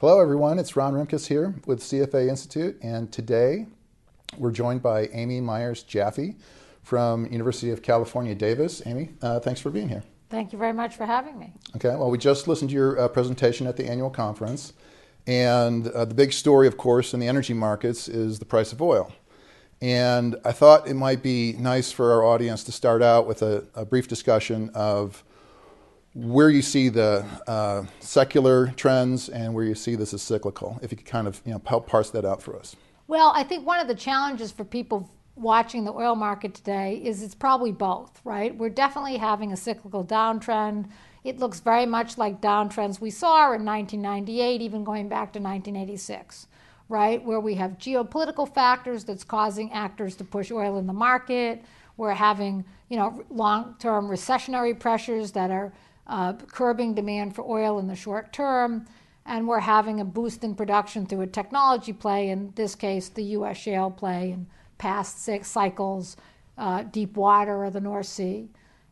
Hello, everyone. It's Ron Rimkus here with CFA Institute, and today we're joined by Amy Myers Jaffe from University of California, Davis. Amy, uh, thanks for being here. Thank you very much for having me. Okay. Well, we just listened to your uh, presentation at the annual conference, and uh, the big story, of course, in the energy markets is the price of oil. And I thought it might be nice for our audience to start out with a, a brief discussion of where you see the uh, secular trends and where you see this as cyclical. If you could kind of you know help parse that out for us. Well, I think one of the challenges for people watching the oil market today is it's probably both, right? We're definitely having a cyclical downtrend. It looks very much like downtrends we saw in 1998, even going back to 1986, right? Where we have geopolitical factors that's causing actors to push oil in the market. We're having, you know, long-term recessionary pressures that are uh, curbing demand for oil in the short term, and we're having a boost in production through a technology play, in this case, the U.S. shale play in past six cycles, uh, deep water or the North Sea.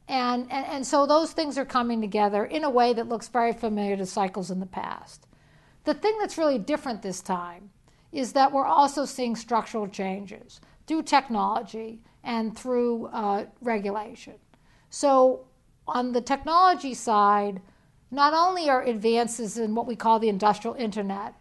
And, and, and so those things are coming together in a way that looks very familiar to cycles in the past. The thing that's really different this time is that we're also seeing structural changes through technology and through uh, regulation. So on the technology side, not only are advances in what we call the industrial internet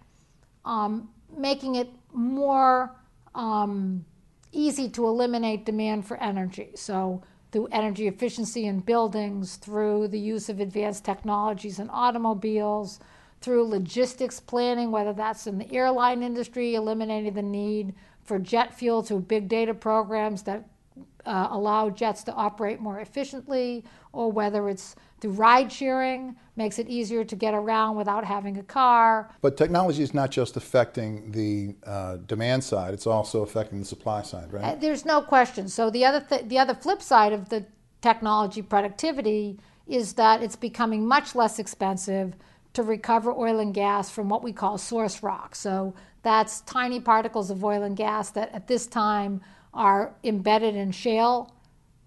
um, making it more um, easy to eliminate demand for energy. So, through energy efficiency in buildings, through the use of advanced technologies in automobiles, through logistics planning, whether that's in the airline industry, eliminating the need for jet fuel through big data programs that uh, allow jets to operate more efficiently, or whether it's through ride sharing, makes it easier to get around without having a car. But technology is not just affecting the uh, demand side; it's also affecting the supply side, right? Uh, there's no question. So the other th- the other flip side of the technology productivity is that it's becoming much less expensive to recover oil and gas from what we call source rock. So that's tiny particles of oil and gas that at this time are embedded in shale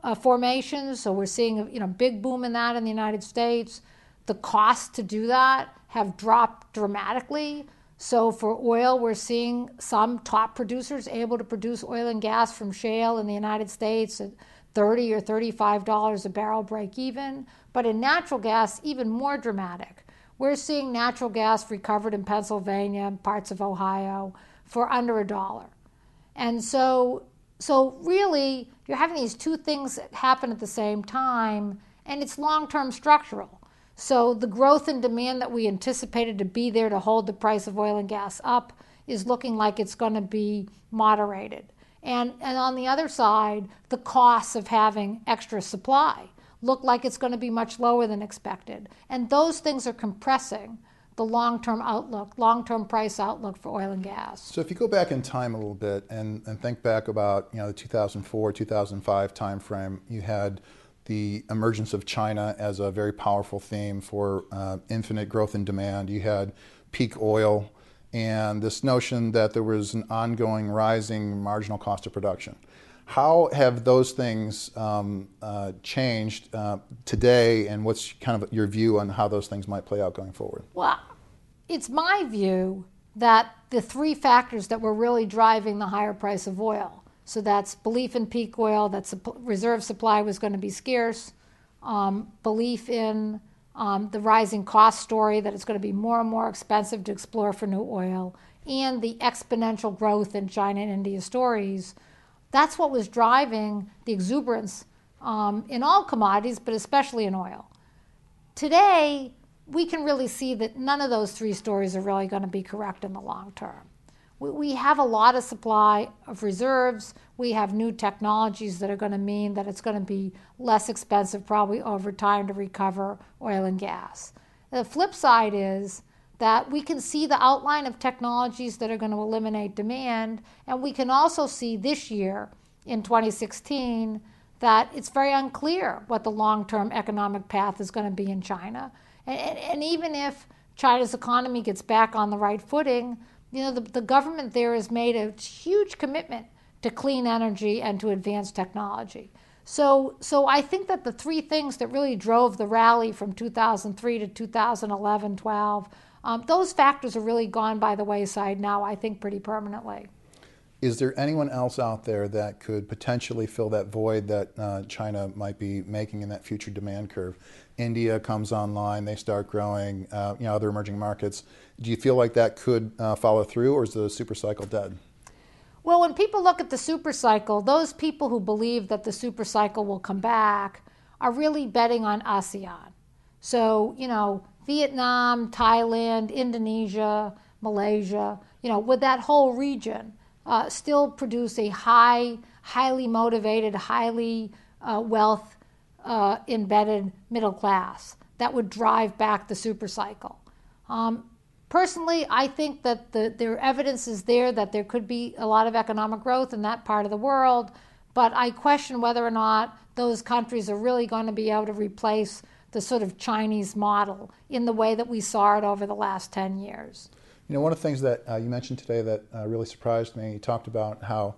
uh, formations. So we're seeing a you know, big boom in that in the United States. The costs to do that have dropped dramatically. So for oil, we're seeing some top producers able to produce oil and gas from shale in the United States at 30 or 35 dollars a barrel break even. But in natural gas, even more dramatic. We're seeing natural gas recovered in Pennsylvania and parts of Ohio for under a dollar. And so so really, you're having these two things happen at the same time, and it's long-term structural. So the growth in demand that we anticipated to be there to hold the price of oil and gas up is looking like it's going to be moderated. And, and on the other side, the costs of having extra supply look like it's going to be much lower than expected. And those things are compressing the long-term outlook, long-term price outlook for oil and gas. So if you go back in time a little bit and, and think back about you know the 2004 2005 timeframe, you had the emergence of China as a very powerful theme for uh, infinite growth in demand. You had peak oil and this notion that there was an ongoing rising marginal cost of production. How have those things um, uh, changed uh, today, and what's kind of your view on how those things might play out going forward? Well, it's my view that the three factors that were really driving the higher price of oil so that's belief in peak oil, that reserve supply was going to be scarce, um, belief in um, the rising cost story, that it's going to be more and more expensive to explore for new oil, and the exponential growth in China and India stories that's what was driving the exuberance um, in all commodities, but especially in oil. Today, we can really see that none of those three stories are really going to be correct in the long term. we, we have a lot of supply of reserves. We have new technologies that are going to mean that it's going to be less expensive, probably over time, to recover oil and gas. The flip side is that we can see the outline of technologies that are going to eliminate demand, and we can also see this year in 2016 that it's very unclear what the long term economic path is going to be in China. And, and, and, even if China's economy gets back on the right footing, you know, the, the government there has made a huge commitment to clean energy and to advanced technology. So, so I think that the three things that really drove the rally from 2003 to 2011 12, um, those factors are really gone by the wayside now, I think, pretty permanently. Is there anyone else out there that could potentially fill that void that uh, China might be making in that future demand curve? India comes online, they start growing, uh, you know, other emerging markets. Do you feel like that could uh, follow through, or is the super cycle dead? Well, when people look at the super cycle, those people who believe that the super cycle will come back are really betting on ASEAN. So, you know, Vietnam, Thailand, Indonesia, Malaysia, you know, with that whole region uh, still produce a high, highly motivated, highly uh, wealth uh, embedded middle class that would drive back the super cycle. Um, personally, I think that the, there evidence is there that there could be a lot of economic growth in that part of the world, but I question whether or not those countries are really going to be able to replace the sort of Chinese model in the way that we saw it over the last 10 years. You know, one of the things that uh, you mentioned today that uh, really surprised me, you talked about how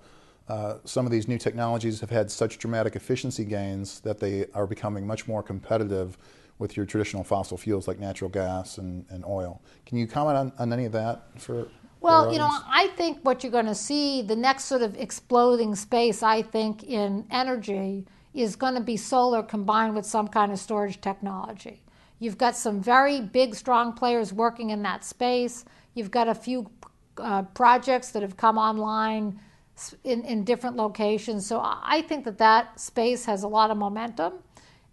uh, some of these new technologies have had such dramatic efficiency gains that they are becoming much more competitive with your traditional fossil fuels like natural gas and, and oil. Can you comment on, on any of that for? Well, you know, I think what you're going to see, the next sort of exploding space, I think, in energy is going to be solar combined with some kind of storage technology. You've got some very big, strong players working in that space. You've got a few uh, projects that have come online in, in different locations. So I think that that space has a lot of momentum,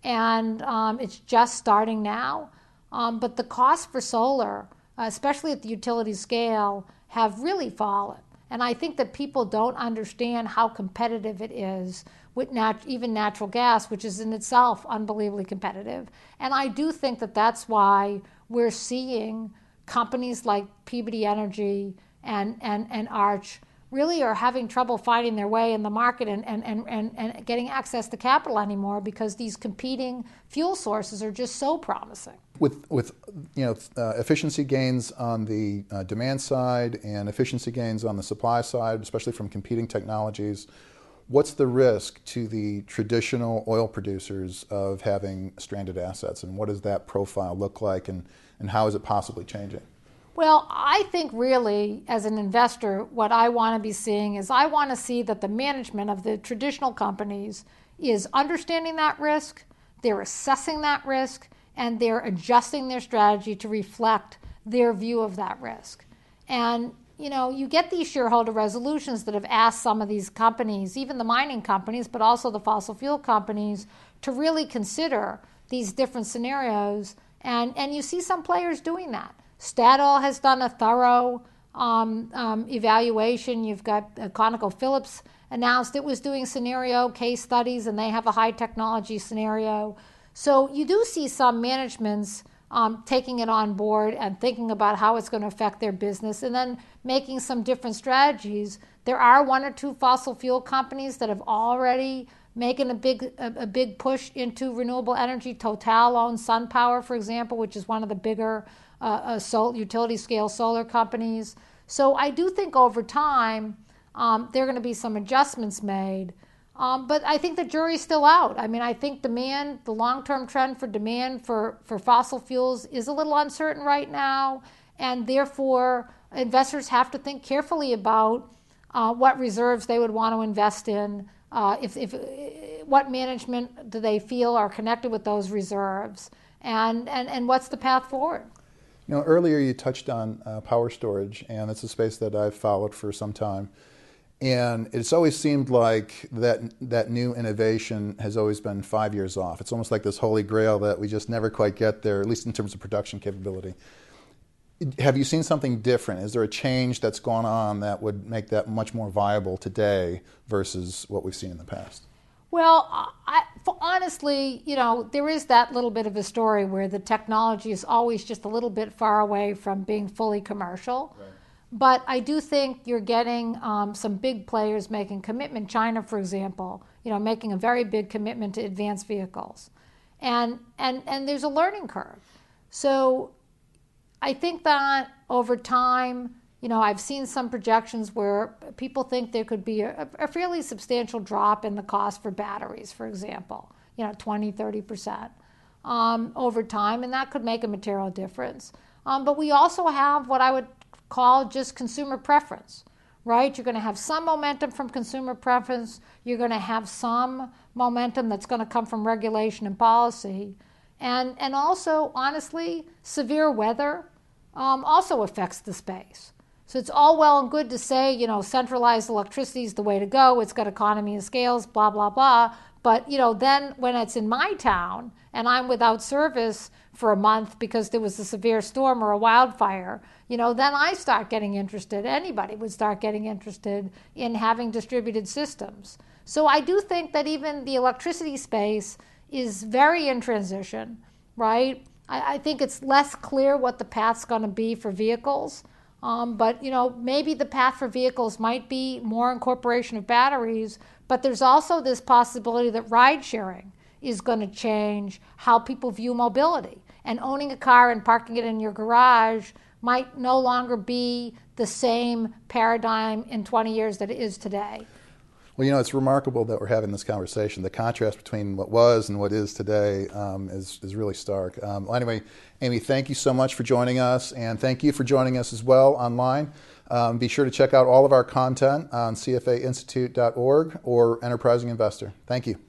and um, it's just starting now. Um, but the cost for solar, especially at the utility scale, have really fallen. And I think that people don't understand how competitive it is with nat- even natural gas, which is in itself unbelievably competitive. And I do think that that's why we're seeing companies like Peabody Energy and, and, and Arch really are having trouble finding their way in the market and, and, and, and, and getting access to capital anymore because these competing fuel sources are just so promising. With, with you know, uh, efficiency gains on the uh, demand side and efficiency gains on the supply side, especially from competing technologies, what's the risk to the traditional oil producers of having stranded assets and what does that profile look like and and how is it possibly changing? Well, I think really, as an investor, what I want to be seeing is I want to see that the management of the traditional companies is understanding that risk, they're assessing that risk, and they're adjusting their strategy to reflect their view of that risk. And you know, you get these shareholder resolutions that have asked some of these companies, even the mining companies, but also the fossil fuel companies, to really consider these different scenarios and, and you see some players doing that. Statoil has done a thorough um, um, evaluation. You've got uh, ConocoPhillips announced it was doing scenario case studies, and they have a high technology scenario. So you do see some managements um, taking it on board and thinking about how it's going to affect their business, and then making some different strategies. There are one or two fossil fuel companies that have already making a big a, big push into renewable energy. Total owns SunPower, for example, which is one of the bigger uh, uh, sol- utility scale solar companies. So I do think over time um, there are going to be some adjustments made. Um, but I think the jury's still out. I mean, I think demand, the long term trend for demand for, for fossil fuels is a little uncertain right now. And therefore, investors have to think carefully about uh, what reserves they would want to invest in uh, if, if, what management do they feel are connected with those reserves? And, and, and what's the path forward? You know, earlier you touched on uh, power storage, and it's a space that I've followed for some time. And it's always seemed like that, that new innovation has always been five years off. It's almost like this holy grail that we just never quite get there, at least in terms of production capability. have you seen something different? Is there a change that's gone on that would make that much more viable today versus what we've seen in the past? Well, I, honestly, you know, there is that little bit of a story where the technology is always just a little bit far away from being fully commercial. Right. But I do think you're getting um, some big players making commitment. China, for example, you know, making a very big commitment to advanced vehicles, and and and there's a learning curve. So I think that over time, you know, I've seen some projections where people think there could be a, a fairly substantial drop in the cost for batteries, for example, you know, 20, 30% um, over time, and that could make a material difference. Um, but we also have what I would call just consumer preference, right? You're going to have some momentum from consumer preference, you're going to have some momentum that's going to come from regulation and policy. And, and also, honestly, severe weather um, also affects the space. So it's all well and good to say, you know, centralized electricity is the way to go. It's got economy of scales, blah, blah, blah. But, you know, then when it's in my town and I'm without service for a month because there was a severe storm or a wildfire, you know, then I start getting interested. Anybody would start getting interested in having distributed systems. So I do think that even the electricity space is very in transition, right? I, I think it's less clear what the path's going to be for vehicles. Um, but you know, maybe the path for vehicles might be more incorporation of batteries. But there's also this possibility that ride sharing is going to change how people view mobility. And owning a car and parking it in your garage might no longer be the same paradigm in 20 years that it is today. Well, you know, it's remarkable that we're having this conversation. The contrast between what was and what is today um, is, is really stark. Um, well, anyway, Amy, thank you so much for joining us, and thank you for joining us as well online. Um, be sure to check out all of our content on cfainstitute.org or Enterprising Investor. Thank you.